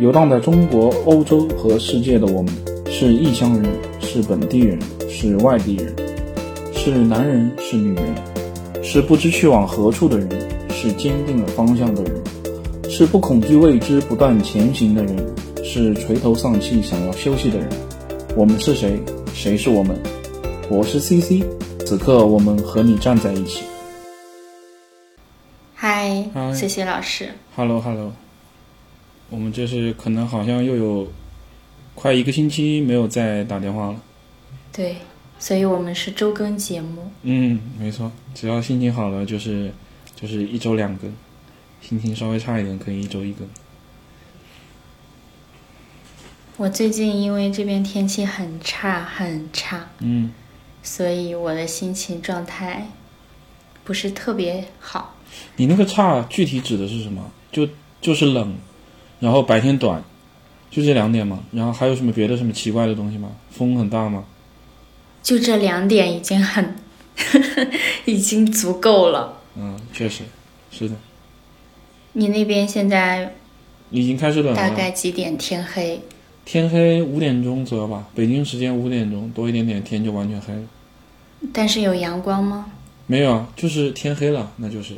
游荡在中国、欧洲和世界的我们，是异乡人，是本地人，是外地人，是男人，是女人，是不知去往何处的人，是坚定了方向的人，是不恐惧未知、不断前行的人，是垂头丧气想要休息的人。我们是谁？谁是我们？我是 CC，此刻我们和你站在一起。嗨嗨谢谢老师。Hello，Hello，我们这是可能好像又有快一个星期没有再打电话了。对，所以我们是周更节目。嗯，没错，只要心情好了，就是就是一周两更，心情稍微差一点可以一周一更。我最近因为这边天气很差很差，嗯，所以我的心情状态不是特别好。你那个差具体指的是什么？就就是冷，然后白天短，就这两点嘛？然后还有什么别的什么奇怪的东西吗？风很大吗？就这两点已经很，已经足够了。嗯，确实，是的，你那边现在已经开始冷大了。概几点天黑？天黑五点钟左右吧，北京时间五点钟多一点点，天就完全黑了。但是有阳光吗？没有啊，就是天黑了，那就是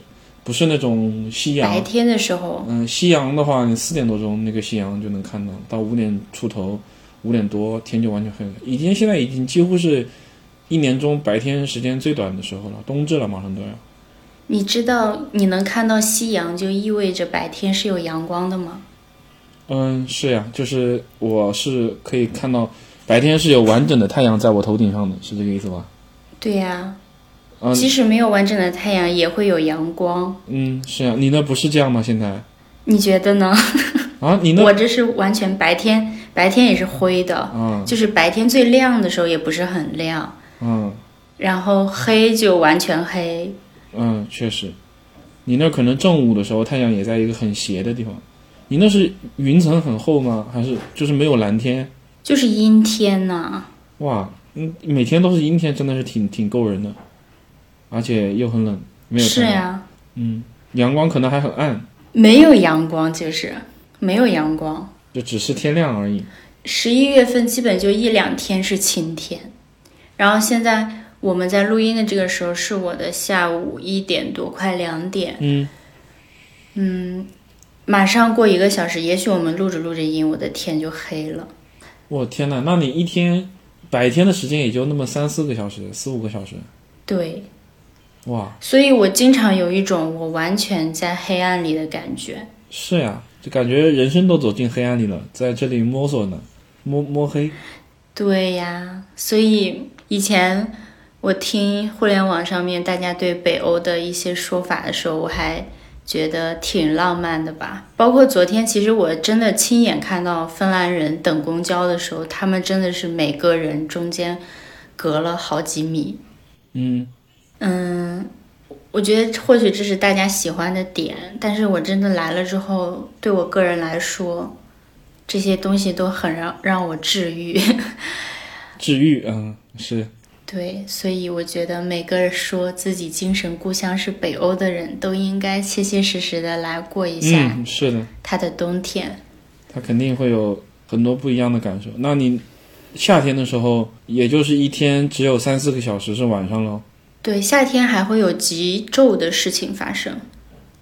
不是那种夕阳。白天的时候，嗯，夕阳的话，你四点多钟那个夕阳就能看到，到五点出头，五点多天就完全黑了。已经现在已经几乎是一年中白天时间最短的时候了，冬至了，马上都要。你知道你能看到夕阳，就意味着白天是有阳光的吗？嗯，是呀，就是我是可以看到白天是有完整的太阳在我头顶上的，是这个意思吧？对呀、嗯即使没有完整的太阳，也会有阳光。嗯，是啊，你那不是这样吗？现在你觉得呢？啊，你那我这是完全白天，白天也是灰的，嗯就是白天最亮的时候也不是很亮，嗯然后黑就完全黑。嗯，确实，你那可能正午的时候太阳也在一个很斜的地方。你那是云层很厚吗？还是就是没有蓝天？就是阴天呐、哇，嗯，每天都是阴天，真的是挺挺够人的，而且又很冷，没有。是呀，嗯，阳光可能还很暗，没有阳光，就是没有阳光。就只是天亮而已。十一月份基本就一两天是晴天，然后现在我们在录音的这个时候是我的下午一点多，快两点。嗯，嗯，马上过一个小时，也许我们录着录着音，我的天就黑了。我天呐，那你一天白天的时间也就那么三四个小时，四五个小时，对，哇，所以我经常有一种我完全在黑暗里的感觉。是呀，就感觉人生都走进黑暗里了，在这里摸索呢，摸摸黑。对呀，所以以前我听互联网上面大家对北欧的一些说法的时候，我还觉得挺浪漫的吧。包括昨天，其实我真的亲眼看到芬兰人等公交的时候，他们真的是每个人中间隔了好几米。嗯，嗯，我觉得或许这是大家喜欢的点，但是我真的来了之后，对我个人来说，这些东西都很让让我治愈。治愈，嗯，是，对，所以我觉得每个说自己精神故乡是北欧的人都应该切切实实的来过一下嗯，是的，他的冬天。他肯定会有很多不一样的感受。那你夏天的时候，也就是一天只有三四个小时是晚上喽。对，夏天还会有极昼的事情发生，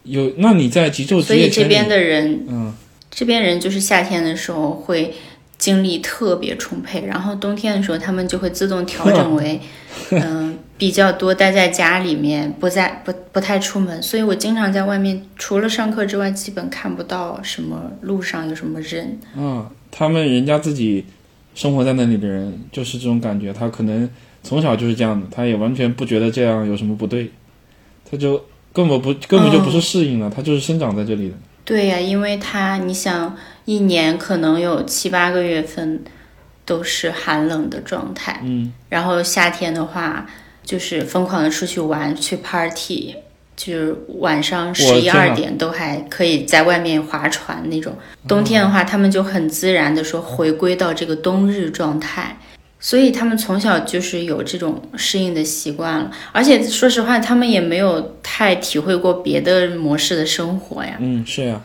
有，那你在极昼所以这边的人，嗯，这边人就是夏天的时候会精力特别充沛，然后冬天的时候他们就会自动调整为，嗯、比较多待在家里面，不在不不太出门。所以我经常在外面，除了上课之外，基本看不到什么路上有什么人。嗯，他们人家自己生活在那里的人就是这种感觉，他可能从小就是这样的，他也完全不觉得这样有什么不对，他就根本不根本就不是适应了，他就是生长在这里的。对呀、因为他你想一年可能有七八个月份都是寒冷的状态，嗯，然后夏天的话就是疯狂的出去玩，去 party，就是晚上十一二点都还可以在外面划船那种。冬天的话，他们就很自然的说回归到这个冬日状态。所以他们从小就是有这种适应的习惯了，而且说实话，他们也没有太体会过别的模式的生活呀。嗯，是呀，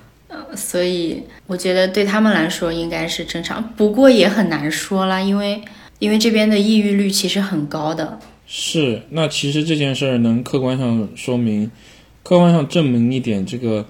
所以我觉得对他们来说应该是正常，不过也很难说啦，因为因为这边的抑郁率其实很高的。是，那其实这件事儿能客观上说明，客观上证明一点，这个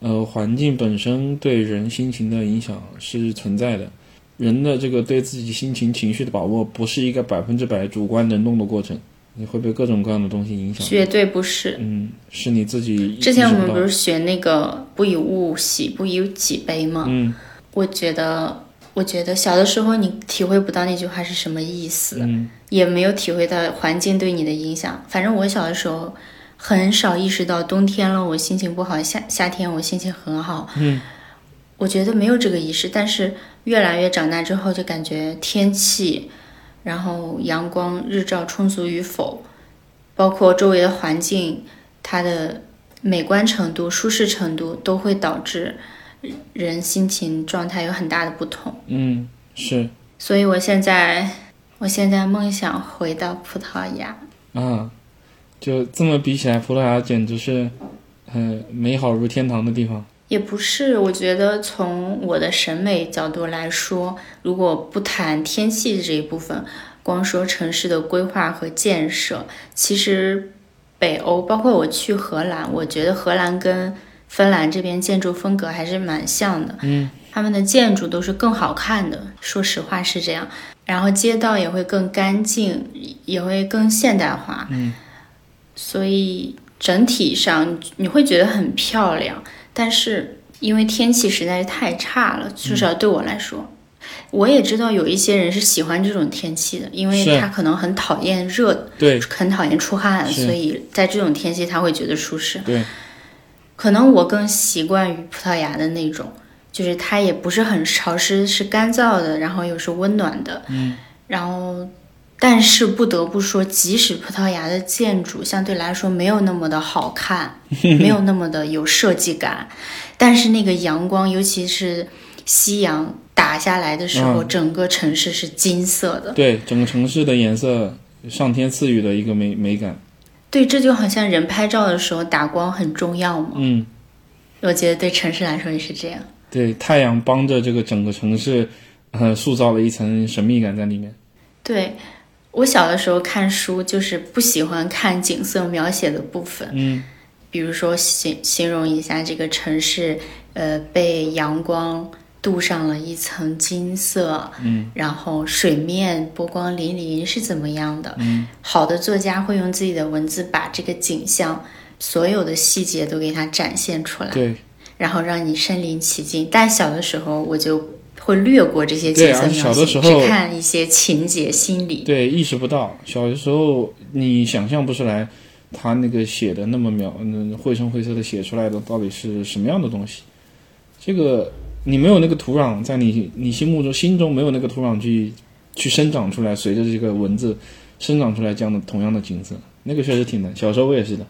呃环境本身对人心情的影响是存在的。人的这个对自己心情情绪的把握，不是一个百分之百主观能动的过程，你会被各种各样的东西影响。绝对不是。嗯，是你自己。之前我们不是学那个“不以物喜，不以己悲”吗？嗯，我觉得，我觉得小的时候你体会不到那句话是什么意思，嗯，也没有体会到环境对你的影响。反正我小的时候很少意识到，冬天了我心情不好，夏夏天我心情很好。嗯，我觉得没有这个仪式，但是。越来越长大之后，就感觉天气，然后阳光日照充足与否，包括周围的环境，它的美观程度、舒适程度，都会导致人心情状态有很大的不同。嗯，是。所以我现在，我现在梦想回到葡萄牙。啊，就这么比起来，葡萄牙简直是，呃，美好如天堂的地方。也不是，我觉得从我的审美角度来说，如果不谈天气这一部分，光说城市的规划和建设，其实北欧，包括我去荷兰，我觉得荷兰跟芬兰这边建筑风格还是蛮像的。嗯，他们的建筑都是更好看的，说实话是这样。然后街道也会更干净，也会更现代化。嗯，所以整体上你会觉得很漂亮。但是因为天气实在是太差了，至少对我来说，我也知道有一些人是喜欢这种天气的，因为他可能很讨厌热，对，很讨厌出汗，所以在这种天气他会觉得舒适。对，可能我更习惯于葡萄牙的那种，就是它也不是很潮湿，是干燥的，然后又是温暖的。嗯，然后。但是不得不说，即使葡萄牙的建筑相对来说没有那么的好看，没有那么的有设计感，但是那个阳光，尤其是夕阳打下来的时候，整个城市是金色的。对，整个城市的颜色，上天赐予的一个美美感。对，这就好像人拍照的时候打光很重要嘛。嗯，我觉得对城市来说也是这样。对，太阳帮着这个整个城市，呃，塑造了一层神秘感在里面。对。我小的时候看书，就是不喜欢看景色描写的部分。嗯，比如说形形容一下这个城市，呃，被阳光镀上了一层金色。嗯，然后水面波光粼粼是怎么样的？嗯，好的作家会用自己的文字把这个景象所有的细节都给它展现出来。对，然后让你身临其境。但小的时候我就。会略过这些景色描写，只看一些情节心理。对，意识不到。小的时候你想象不出来，他那个写的那么描，嗯，绘声绘色的写出来的到底是什么样的东西？这个你没有那个土壤，在你你心目中心中没有那个土壤去去生长出来，随着这个文字生长出来这样的同样的景色，那个确实挺难。小时候我也是的，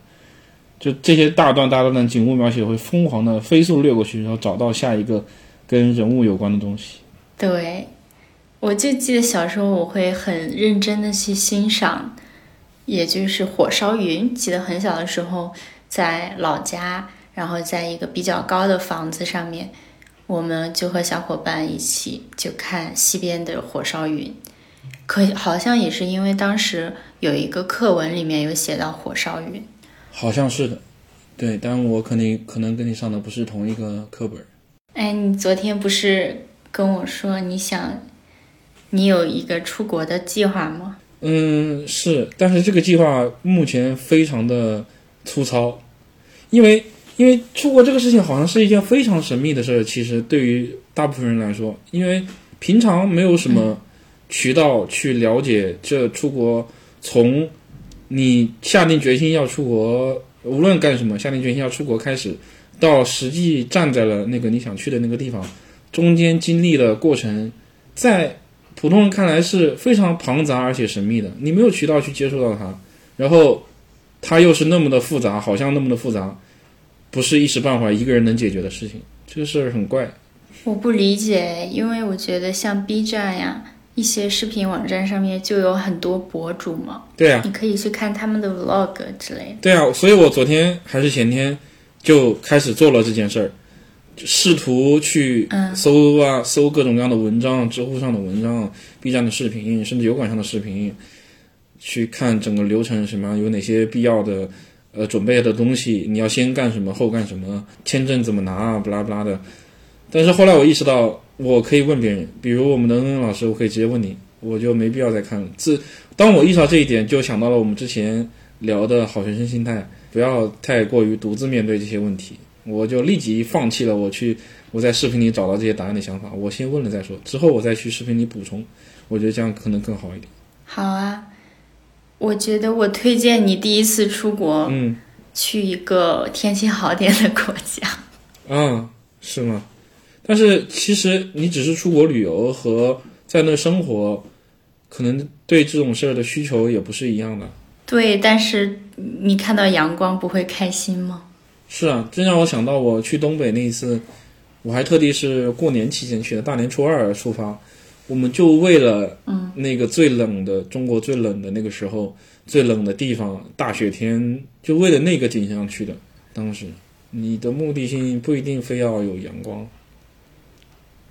就这些大段大段的景物描写会疯狂的飞速掠过去，然后找到下一个。跟人物有关的东西，对，我就记得小时候我会很认真的去欣赏，也就是火烧云。记得很小的时候，在老家，然后在一个比较高的房子上面，我们就和小伙伴一起就看西边的火烧云。可好像也是因为当时有一个课文里面有写到火烧云，好像是的，对，但我肯定可能跟你上的不是同一个课本。哎，你昨天不是跟我说你想，你有一个出国的计划吗？嗯，是，但是这个计划目前非常的粗糙，因为因为出国这个事情好像是一件非常神秘的事儿。其实对于大部分人来说，因为平常没有什么渠道去了解这出国，从你下定决心要出国，无论干什么，下定决心要出国开始。到实际站在了那个你想去的那个地方，中间经历的过程，在普通人看来是非常庞杂而且神秘的。你没有渠道去接触到它，然后它又是那么的复杂，好像那么的复杂，不是一时半会儿一个人能解决的事情。这个事儿很怪。我不理解，因为我觉得像 B 站呀一些视频网站上面就有很多博主嘛。对啊，你可以去看他们的 Vlog 之类的。对啊，所以我昨天还是前天。就开始做了这件事儿，试图去搜啊，搜各种各样的文章，知乎上的文章，B 站的视频，甚至油管上的视频，去看整个流程什么，有哪些必要的呃准备的东西，你要先干什么，后干什么，签证怎么拿，不拉不拉的。但是后来我意识到，我可以问别人，比如我们的恩恩老师，我可以直接问你，我就没必要再看了。自当我意识到这一点，就想到了我们之前聊的好学生心态，不要太过于独自面对这些问题。我就立即放弃了我去我在视频里找到这些答案的想法，我先问了再说，之后我再去视频里补充。我觉得这样可能更好一点。好啊，我觉得我推荐你第一次出国，嗯，去一个天气好点的国家。嗯，是吗？但是其实你只是出国旅游和在那生活，可能对这种事儿的需求也不是一样的。对，但是你看到阳光不会开心吗？是啊，这让我想到我去东北那一次，我还特地是过年期间去的，大年初二出发，我们就为了嗯那个最冷的中国最冷的那个时候最冷的地方大雪天，就为了那个景象去的。当时你的目的性不一定非要有阳光。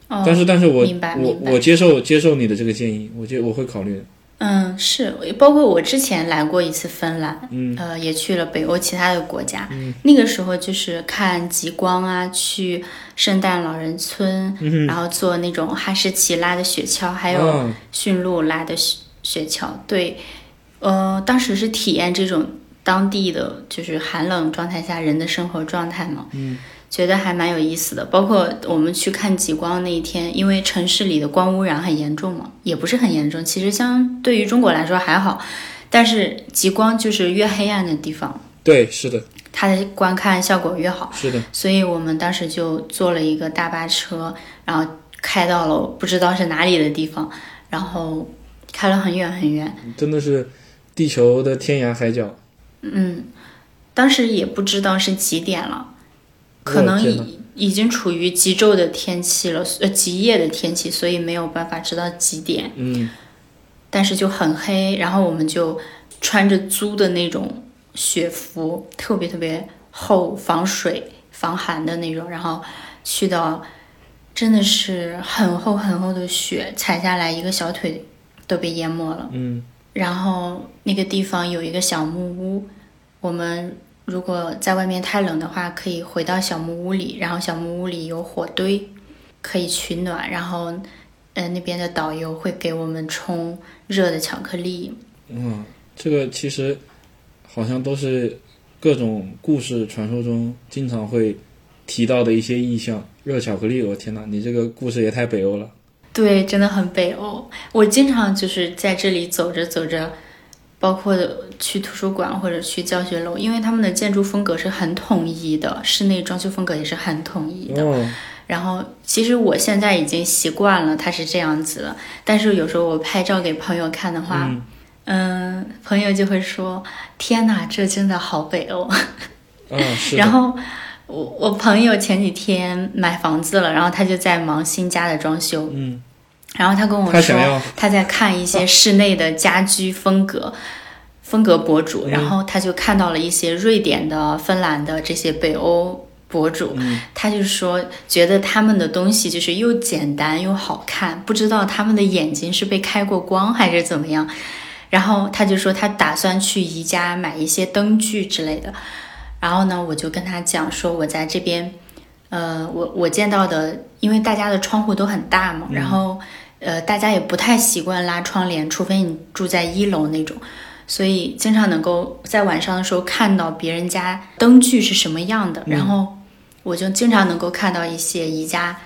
哦，但是，但是我我我接受接受你的这个建议，我觉我会考虑的。嗯，是，包括我之前来过一次芬兰，嗯呃，也去了北欧其他的国家。那个时候就是看极光啊，去圣诞老人村，然后坐那种哈士奇拉的雪橇，还有啊驯鹿拉的雪雪橇。对，呃，当时是体验这种当地的就是寒冷状态下人的生活状态嘛。嗯。觉得还蛮有意思的，包括我们去看极光那一天，因为城市里的光污染很严重嘛，也不是很严重，其实相对于中国来说还好，但是极光就是越黑暗的地方，对，是的，它的观看效果越好，是的，所以我们当时就坐了一个大巴车，然后开到了不知道是哪里的地方，然后开了很远很远，真的是地球的天涯海角。嗯，当时也不知道是几点了。可能已已经处于极昼的天气了，呃，极夜的天气，所以没有办法知道几点。嗯，但是就很黑，然后我们就穿着租的那种雪服，特别特别厚，防水防寒的那种，然后去到真的是很厚很厚的雪，踩下来一个小腿都被淹没了。嗯，然后那个地方有一个小木屋，我们如果在外面太冷的话，可以回到小木屋里，然后小木屋里有火堆，可以取暖，然后，呃，那边的导游会给我们冲热的巧克力。嗯，这个其实好像都是各种故事传说中经常会提到的一些意象。热巧克力，我天哪，你这个故事也太北欧了。对，真的很北欧。我经常就是在这里走着走着，包括去图书馆或者去教学楼，因为他们的建筑风格是很统一的，室内装修风格也是很统一的。哦，然后，其实我现在已经习惯了它是这样子了，但是有时候我拍照给朋友看的话，嗯、朋友就会说：“天哪，这真的好北欧。嗯，是的。然后我我朋友前几天买房子了，然后他就在忙新家的装修，嗯，然后他跟我说他在看一些室内的家居风格。风格博主，然后他就看到了一些瑞典的、芬兰的这些北欧博主，他就说觉得他们的东西就是又简单又好看，不知道他们的眼睛是被开过光还是怎么样。然后他就说他打算去宜家买一些灯具之类的。然后呢，我就跟他讲说，我在这边，呃，我我见到的，因为大家的窗户都很大嘛，然后呃，大家也不太习惯拉窗帘，除非你住在一楼那种，所以经常能够在晚上的时候看到别人家灯具是什么样的，然后我就经常能够看到一些宜家，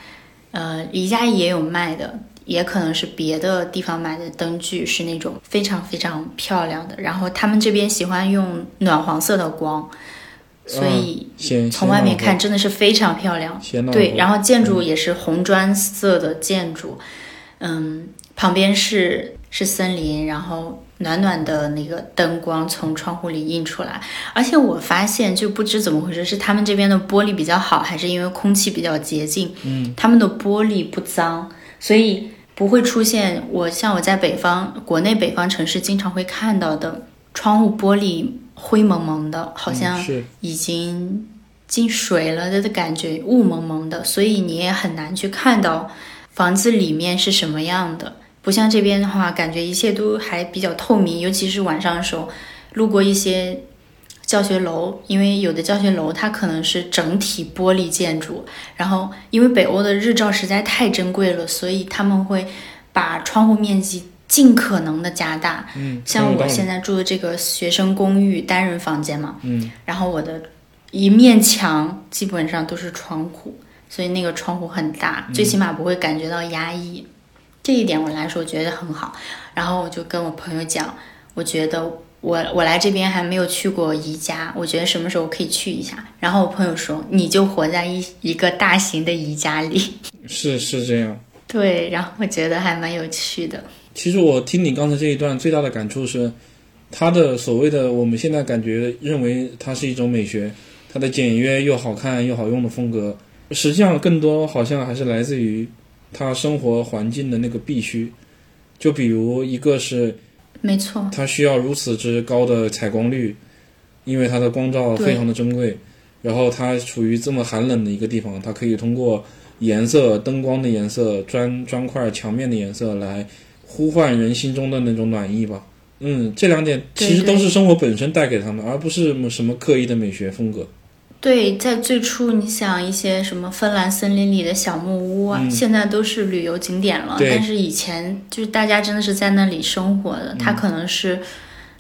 呃，宜家也有卖的。也可能是别的地方买的灯具，是那种非常非常漂亮的。然后他们这边喜欢用暖黄色的光，所以从外面看真的是非常漂亮。对，然后建筑也是红砖色的建筑，嗯，旁边是是森林，然后暖暖的那个灯光从窗户里映出来。而且我发现，就不知怎么回事，是他们这边的玻璃比较好，还是因为空气比较洁净？嗯，他们的玻璃不脏，所以不会出现我像我在北方国内北方城市经常会看到的窗户玻璃灰蒙蒙的，好像已经进水了的感觉，雾蒙蒙的，所以你也很难去看到房子里面是什么样的。不像这边的话，感觉一切都还比较透明，尤其是晚上的时候，路过一些教学楼，因为有的教学楼它可能是整体玻璃建筑，然后因为北欧的日照实在太珍贵了，所以他们会把窗户面积尽可能的加大。嗯，像我现在，住的这个学生公寓单人房间嘛，嗯，然后我的一面墙基本上都是窗户，所以那个窗户很大，最起码不会感觉到压抑。这一点我来说觉得很好。然后我就跟我朋友讲，我觉得我我来这边还没有去过宜家，我觉得什么时候可以去一下。然后我朋友说，你就活在一一个大型的宜家里。是是这样。对，然后我觉得还蛮有趣的。其实我听你刚才这一段最大的感触是，它的所谓的我们现在感觉认为它是一种美学，它的简约又好看又好用的风格，实际上更多好像还是来自于他生活环境的那个必须。就比如一个是没错，他需要如此之高的采光率，因为它的光照非常的珍贵。然后它处于这么寒冷的一个地方，它可以通过颜色、灯光的颜色、砖砖块、墙面的颜色来呼唤人心中的那种暖意吧。嗯，这两点其实都是生活本身带给他们，而不是什么什么刻意的美学风格。对，在最初，你想一些什么芬兰森林里的小木屋啊，嗯现在都是旅游景点了。但是以前就是大家真的是在那里生活的，他可能是，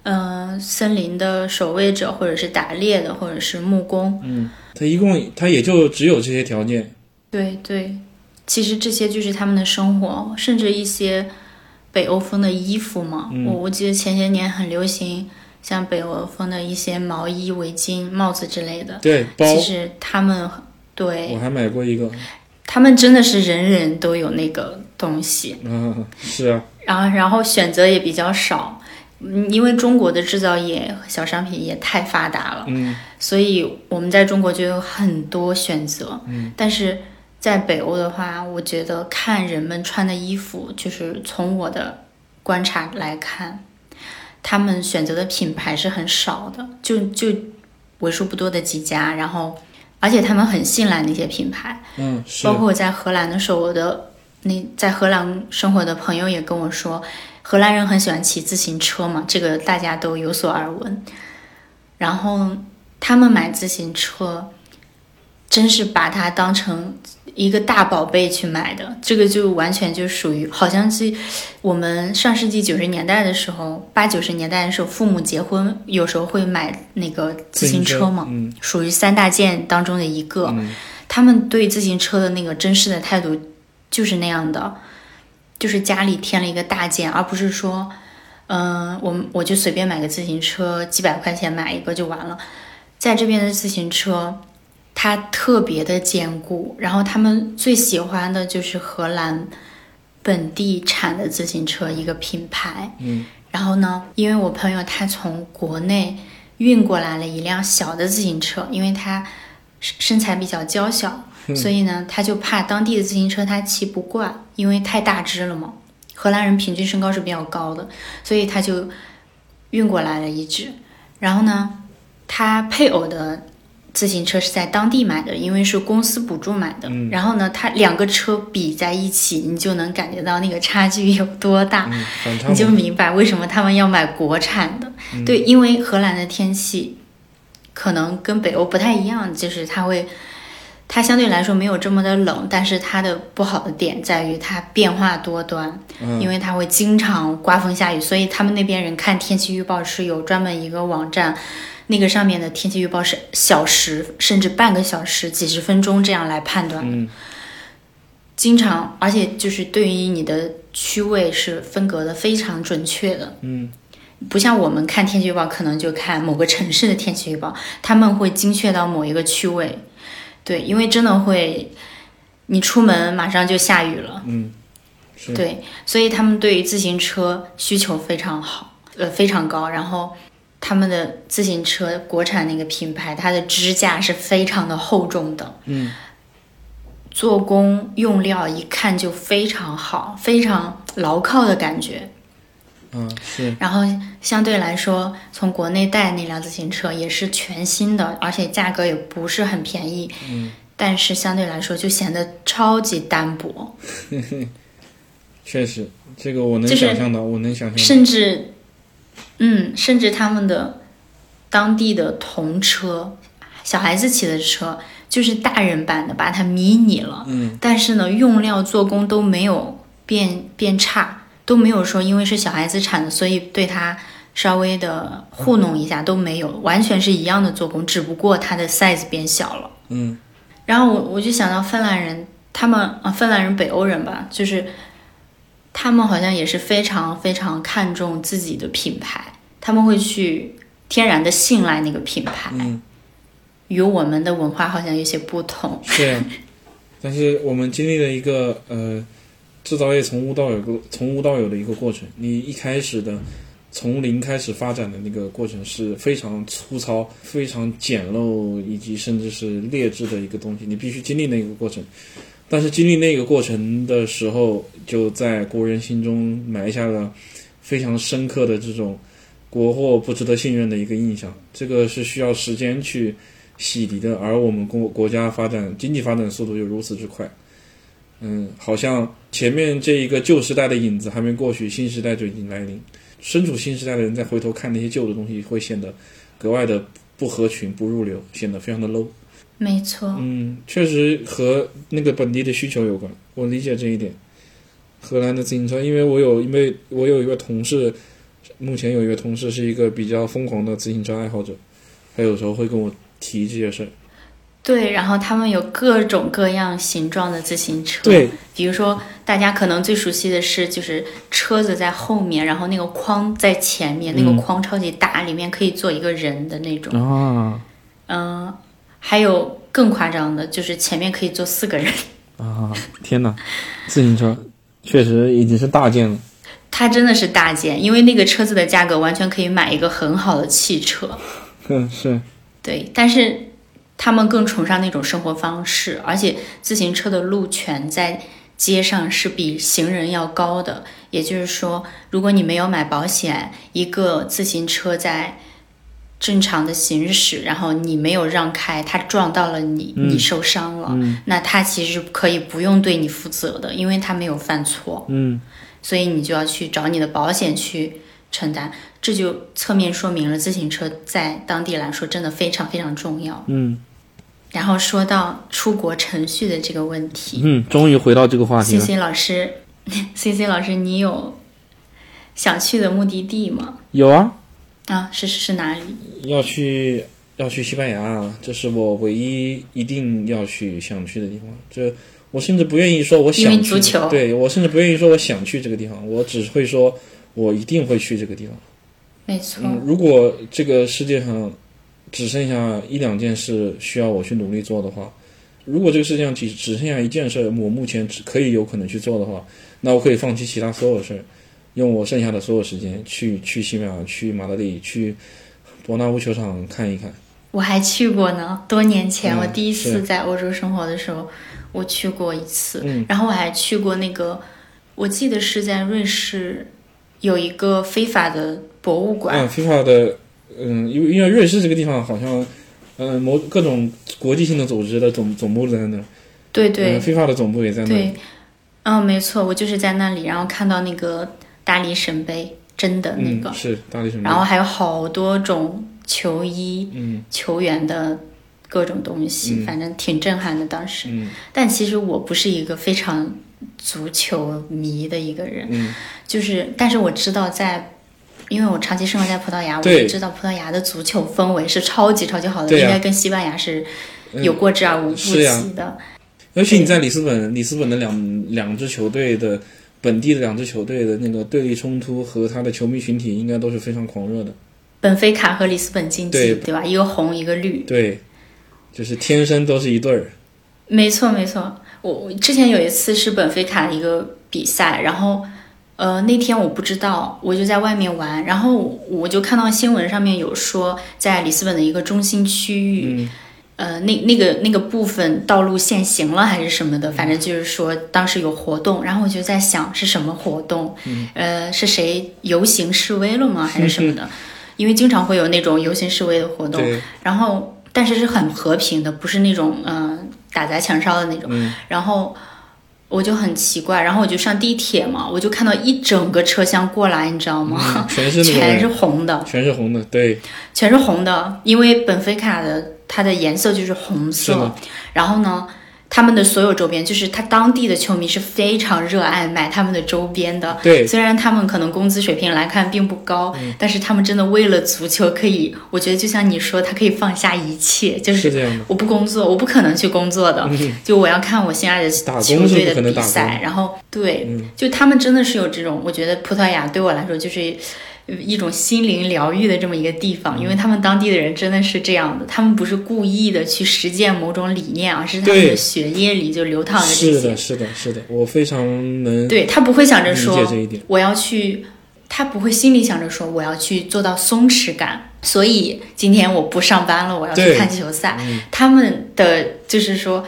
呃，森林的守卫者，或者是打猎的，或者是木工。嗯，它一共它也就只有这些条件。对对，其实这些就是他们的生活，甚至一些北欧风的衣服嘛。嗯我我记得前些年很流行，像北欧风的一些毛衣、围巾、帽子之类的。对，包其实他们对我还买过一个。他们真的是人人都有那个东西，嗯，是啊，然后然后选择也比较少，嗯，因为中国的制造业小商品也太发达了，嗯，所以我们在中国就有很多选择，嗯，但是在北欧的话，我觉得看人们穿的衣服，就是从我的观察来看，他们选择的品牌是很少的，就就为数不多的几家，然后而且他们很信赖那些品牌。嗯，是包括我在荷兰的时候，我的那在荷兰生活的朋友也跟我说，荷兰人很喜欢骑自行车嘛，这个大家都有所耳闻。然后他们买自行车，真是把它当成一个大宝贝去买的，这个就完全就属于好像是我们上世纪九十年代的时候，八九十年代的时候，父母结婚有时候会买那个自行车嘛，嗯属于三大件当中的一个。嗯他们对自行车的那个珍视的态度就是那样的，就是家里添了一个大件，而不是说，嗯、我我就随便买个自行车，几百块钱买一个就完了。在这边的自行车，它特别的坚固，然后他们最喜欢的就是荷兰本地产的自行车一个品牌。嗯，然后呢，因为我朋友他从国内运过来了一辆小的自行车，因为他身身材比较娇小，所以呢，他就怕当地的自行车他骑不惯，因为太大只了嘛。荷兰人平均身高是比较高的，所以他就运过来了一只。然后呢，他配偶的自行车是在当地买的，因为是公司补助买的。嗯然后呢，它两个车比在一起，你就能感觉到那个差距有多大。嗯，你就明白为什么他们要买国产的。对，因为荷兰的天气可能跟北欧不太一样，就是它会，它相对来说没有这么的冷，但是它的不好的点在于它变化多端，嗯因为它会经常刮风下雨，所以他们那边人看天气预报是有专门一个网站。那个上面的天气预报是小时甚至半个小时、几十分钟这样来判断的。嗯经常，而且就是对于你的区位是分隔的非常准确的。嗯不像我们看天气预报，可能就看某个城市的天气预报，他们会精确到某一个区位。对，因为真的会，你出门马上就下雨了。嗯，对，所以他们对于自行车需求非常好，呃，非常高。然后他们的自行车国产那个品牌，它的支架是非常的厚重的。嗯，做工用料一看就非常好，非常牢靠的感觉。嗯，是，然后相对来说，从国内带那辆自行车也是全新的，而且价格也不是很便宜。嗯，但是相对来说就显得超级单薄，确实，这个我能想象到，我能想象到。甚至，嗯，甚至他们的当地的童车，小孩子骑的车就是大人版的，把它迷你了。嗯，但是呢，用料做工都没有变变差，都没有说因为是小孩子产的，所以对它稍微的糊弄一下都没有，完全是一样的做工，只不过它的 size 变小了。嗯然后我我就想到芬兰人，他们啊，芬兰人、北欧人吧，就是他们好像也是非常非常看重自己的品牌，他们会去天然的信赖那个品牌，嗯，与我们的文化好像有些不同。是。但是我们经历了一个呃，制造业从无到有个从无到有的一个过程。你一开始的从零开始发展的那个过程是非常粗糙、非常简陋，以及甚至是劣质的一个东西。你必须经历那个过程。但是经历那个过程的时候，就在国人心中埋下了非常深刻的这种国货不值得信任的一个印象。这个是需要时间去洗涤的，而我们国国家发展经济发展速度又如此之快，嗯，好像前面这一个旧时代的影子还没过去，新时代就已经来临。身处新时代的人再回头看那些旧的东西，会显得格外的不合群、不入流，显得非常的 low。没错，嗯，确实和那个本地的需求有关，我理解这一点。荷兰的自行车，因为我有，因为我有一个同事，目前有一个同事是一个比较疯狂的自行车爱好者，他有时候会跟我提这些事儿。对，然后他们有各种各样形状的自行车，对，比如说大家可能最熟悉的是，就是车子在后面，然后那个框在前面，那嗯个框超级大，里面可以坐一个人的那种。啊嗯，还有更夸张的，就是前面可以坐四个人。啊！天哪，自行车确实已经是大件了。它真的是大件，因为那个车子的价格完全可以买一个很好的汽车。嗯，是，对，但是他们更崇尚那种生活方式，而且自行车的路权在街上是比行人要高的。也就是说，如果你没有买保险，一个自行车在正常的行驶，然后你没有让开，他撞到了你，嗯你受伤了，那他其实可以不用对你负责的，因为他没有犯错。嗯所以你就要去找你的保险去承担，这就侧面说明了自行车在当地来说真的非常非常重要。嗯然后说到出国程序的这个问题嗯，终于回到这个话题，C 了。C 老师，C C 老师，你有想去的目的地吗？有啊，啊，是是是哪里？要去要去西班牙，这是我唯一一定要去想去的地方。这我甚至不愿意说我想去，足球对我甚至不愿意说我想去这个地方，我只会说我一定会去这个地方。没错，嗯，如果这个世界上只剩下一两件事需要我去努力做的话，如果这个世界上只只剩下一件事，我目前只可以有可能去做的话，那我可以放弃其他所有事儿，用我剩下的所有时间去去西班牙、去马德里、去伯纳乌球场看一看。我还去过呢。多年前，嗯我第一次在欧洲生活的时候，我去过一次。嗯然后我还去过那个，我记得是在瑞士有一个非法的博物馆。嗯，FIFA 的，嗯，因为因为瑞士这个地方好像，嗯，某各种国际性的组织的总总部都在那儿，对对、嗯，FIFA 的总部也在那对。，嗯，没错，我就是在那里，然后看到那个大力神杯，真的那个，嗯，是大力神杯。然后还有好多种球衣、嗯球员的各种东西，嗯反正挺震撼的当时。嗯但其实我不是一个非常足球迷的一个人，嗯就是，但是我知道在。因为我长期生活在葡萄牙，我知道葡萄牙的足球氛围是超级超级好的，应该跟西班牙是嗯有过之而无不及的。尤其你在里斯本，里斯本的两两支球队的本地的两支球队的那个对立冲突和他的球迷群体，应该都是非常狂热的。本菲卡和里斯本竞技，对对吧？一个红，一个绿。对，就是天生都是一对儿。没错，没错。我我之前有一次是本菲卡的一个比赛，然后呃那天我不知道，我就在外面玩，然后我就看到新闻上面有说，在里斯本的一个中心区域，嗯呃，那那个那个部分道路限行了还是什么的，反正就是说当时有活动，然后我就在想是什么活动，呃，是谁游行示威了吗，还是什么的？因为经常会有那种游行示威的活动，然后但是是很和平的，不是那种嗯、呃打砸抢烧的那种。嗯然后我就很奇怪，然后我就上地铁嘛，我就看到一整个车厢过来，你知道吗？嗯全是全是，红的，全是红的，对，全是红的，因为本菲卡的它的颜色就是红色。然后呢，他们的所有周边，就是他当地的球迷是非常热爱买他们的周边的。对，虽然他们可能工资水平来看并不高，嗯。但是他们真的为了足球可以，我觉得就像你说，他可以放下一切，就是。我不工作，我不可能去工作的，嗯。就我要看我心爱的。球队的比赛，然后对，嗯。就他们真的是有这种，我觉得葡萄牙对我来说就是一种心灵疗愈的这么一个地方，嗯因为他们当地的人真的是这样的，他们不是故意的去实践某种理念，而是他们的血液里就流淌着这些是的，。是的，是的，我非常能对他不会想着说。我要去，他不会心里想着说我要去做到松弛感，所以今天我不上班了，我要去看球赛。嗯他们的就是说，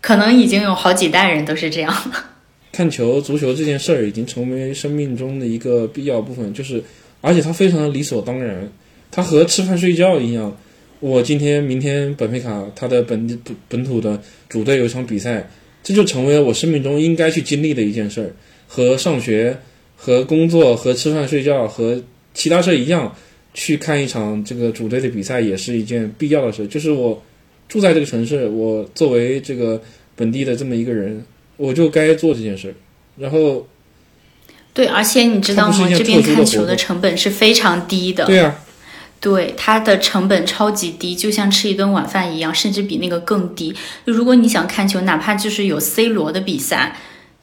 可能已经有好几代人都是这样了。看球、足球这件事儿已经成为生命中的一个必要部分，就是，而且它非常的理所当然，它和吃饭睡觉一样。我今天、明天本菲卡它的本地本本土的主队有一场比赛，这就成为了我生命中应该去经历的一件事儿，和上学、和工作、和吃饭睡觉和其他事儿一样，去看一场这个主队的比赛也是一件必要的事。就是我住在这个城市，我作为这个本地的这么一个人，我就该做这件事儿。然后，对，而且你知道吗？这边看球的成本是非常低的。对啊，对，它的成本超级低，就像吃一顿晚饭一样，甚至比那个更低。就如果你想看球，哪怕就是有 C 罗的比赛，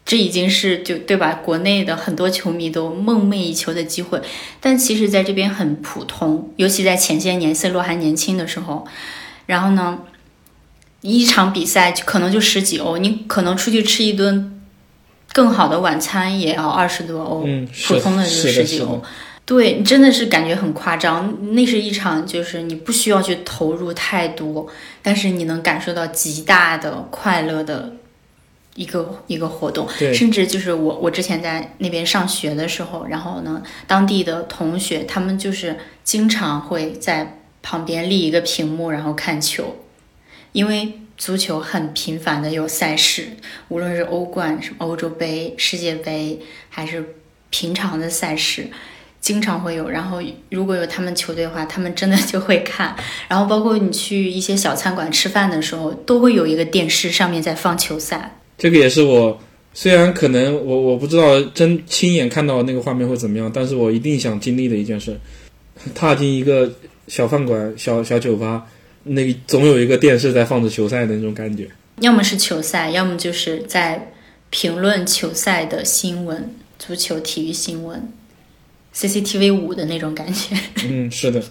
这已经是就对吧？国内的很多球迷都梦寐以求的机会，但其实在这边很普通，尤其在前些年 C 罗还年轻的时候。然后呢，一场比赛就可能就十几欧，你可能出去吃一顿更好的晚餐也要二十多欧，嗯，普通的就是十的，几欧。。对你真的是感觉很夸张，那是一场就是你不需要去投入太多，但是你能感受到极大的快乐的一个一个活动。甚至就是我我之前在那边上学的时候，然后呢，当地的同学他们就是经常会在旁边立一个屏幕，然后看球，因为足球很频繁的有赛事，无论是欧冠、什么欧洲杯、世界杯，还是平常的赛事。经常会有，然后如果有他们球队的话，他们真的就会看。然后包括你去一些小餐馆吃饭的时候，都会有一个电视上面在放球赛。这个也是我，虽然可能我我不知道真亲眼看到那个画面会怎么样，但是我一定想经历的一件事，踏进一个小饭馆、小小酒吧，那总有一个电视在放着球赛的那种感觉。要么是球赛，要么就是在评论球赛的新闻，足球体育新闻，CCTV 五的那种感觉。嗯，是的，